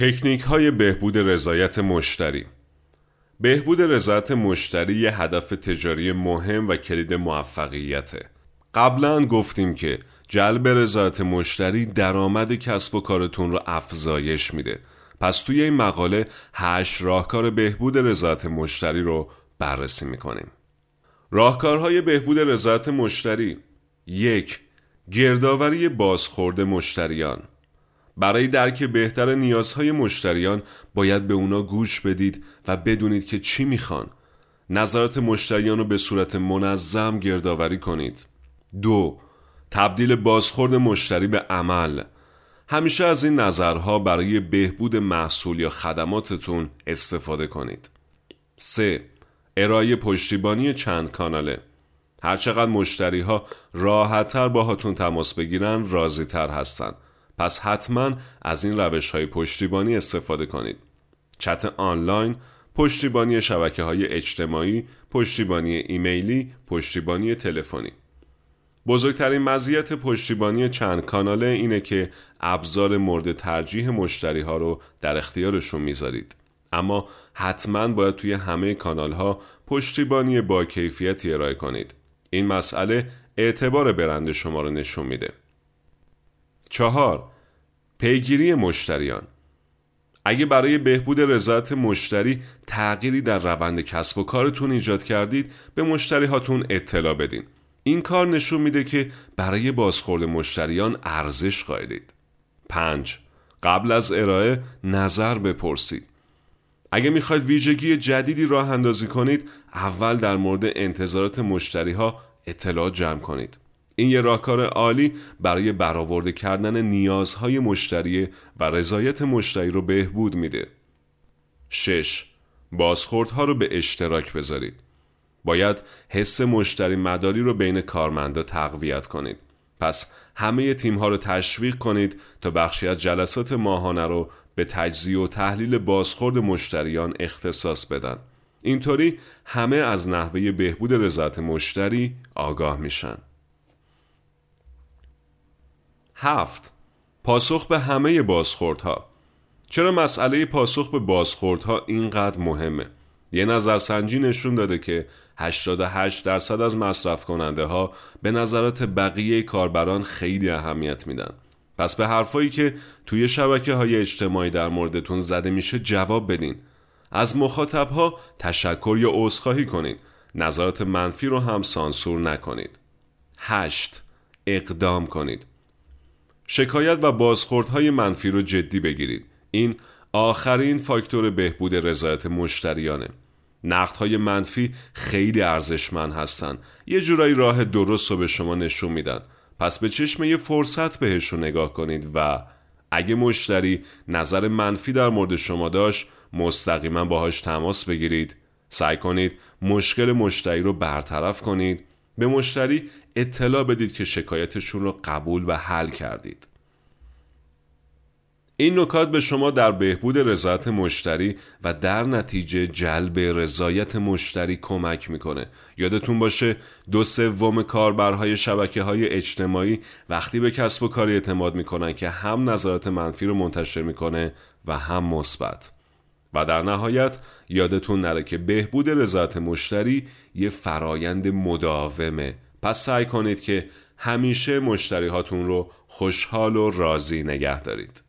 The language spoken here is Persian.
تکنیک های بهبود رضایت مشتری. بهبود رضایت مشتری یه هدف تجاری مهم و کلید موفقیته. قبلا گفتیم که جلب رضایت مشتری درآمد کسب و کارتون رو افزایش میده. پس توی این مقاله هشت راهکار بهبود رضایت مشتری رو بررسی می‌کنیم. راهکارهای بهبود رضایت مشتری یک گردآوری بازخورد مشتریان. برای درک بهتر نیازهای مشتریان باید به اونا گوش بدید و بدونید که چی می‌خوان. نظرات مشتریان رو به صورت منظم گردآوری کنید. دو تبدیل بازخورد مشتری به عمل. همیشه از این نظرها برای بهبود محصول یا خدماتتون استفاده کنید. 3. ارائه پشتیبانی چند کاناله. هرچقدر مشتری ها راحتتر باهاتون تماس بگیرن راضی تر هستن. پس حتما از این روش های پشتیبانی استفاده کنید. چت آنلاین پشتیبانی شبکه های اجتماعی پشتیبانی ایمیلی پشتیبانی تلفنی. بزرگترین مزیت پشتیبانی چند کاناله اینه که ابزار مورد ترجیح مشتری ها رو در اختیارشون می‌ذارید. اما حتما باید توی همه کانال ها پشتیبانی با کیفیتی ارائه کنید. این مسئله اعتبار برند شما رو نشون میده. چهار. پیگیری مشتریان. اگه برای بهبود رضایت مشتری تغییری در روند کسب و کارتون ایجاد کردید به مشتری هاتون اطلاع بدین. این کار نشون میده که برای بازخورد مشتریان ارزش قائلید. 5. قبل از ارائه نظر بپرسید. اگه می‌خواید ویژگی جدیدی راه اندازی کنید اول در مورد انتظارات مشتری ها اطلاعات جمع کنید. این یه راهکار عالی برای برآورده کردن نیازهای مشتری و رضایت مشتری رو بهبود میده. 6. بازخوردها رو به اشتراک بذارید. باید حس مشتری مداری رو بین کارمندا تقویت کنید. پس همه تیم ها رو تشویق کنید تا بخشی از جلسات ماهانه رو به تجزیه و تحلیل بازخورد مشتریان اختصاص بدن. اینطوری همه از نحوه بهبود رضایت مشتری آگاه میشن. هفت. پاسخ به همه بازخوردها. چرا مسئله پاسخ به بازخوردها اینقدر مهمه؟ یه نظرسنجی نشون داده که 88 درصد از مصرف کننده ها به نظرات بقیه کاربران خیلی اهمیت میدن. پس به حرفایی که توی شبکه های اجتماعی در موردتون زده میشه جواب بدین. از مخاطب ها تشکر یا عذرخواهی کنید نظرات منفی رو هم سانسور نکنید. 8 اقدام کنید. شکایت و بازخوردهای منفی رو جدی بگیرید. این آخرین فاکتور بهبود رضایت مشتریانه. های منفی خیلی ارزشمند هستن. یه جورایی راه درست رو به شما نشون میدن. پس به چشم یه فرصت بهشون نگاه کنید و اگه مشتری نظر منفی در مورد شما داشت مستقیما باهاش تماس بگیرید. سعی کنید مشکل مشتری رو برطرف کنید. به مشتری اطلاع بدید که شکایتشون رو قبول و حل کردید. این نکات به شما در بهبود رضایت مشتری و در نتیجه جلب رضایت مشتری کمک می‌کنه. یادتون باشه دو سوم کاربرهای شبکه های اجتماعی وقتی به کسب و کاری اعتماد می‌کنن که هم نظرات منفی رو منتشر می‌کنه و هم مثبت. و در نهایت یادتون نره که بهبود رضایت مشتری یه فرایند مداومه. پس سعی کنید که همیشه مشتری هاتون رو خوشحال و راضی نگه دارید.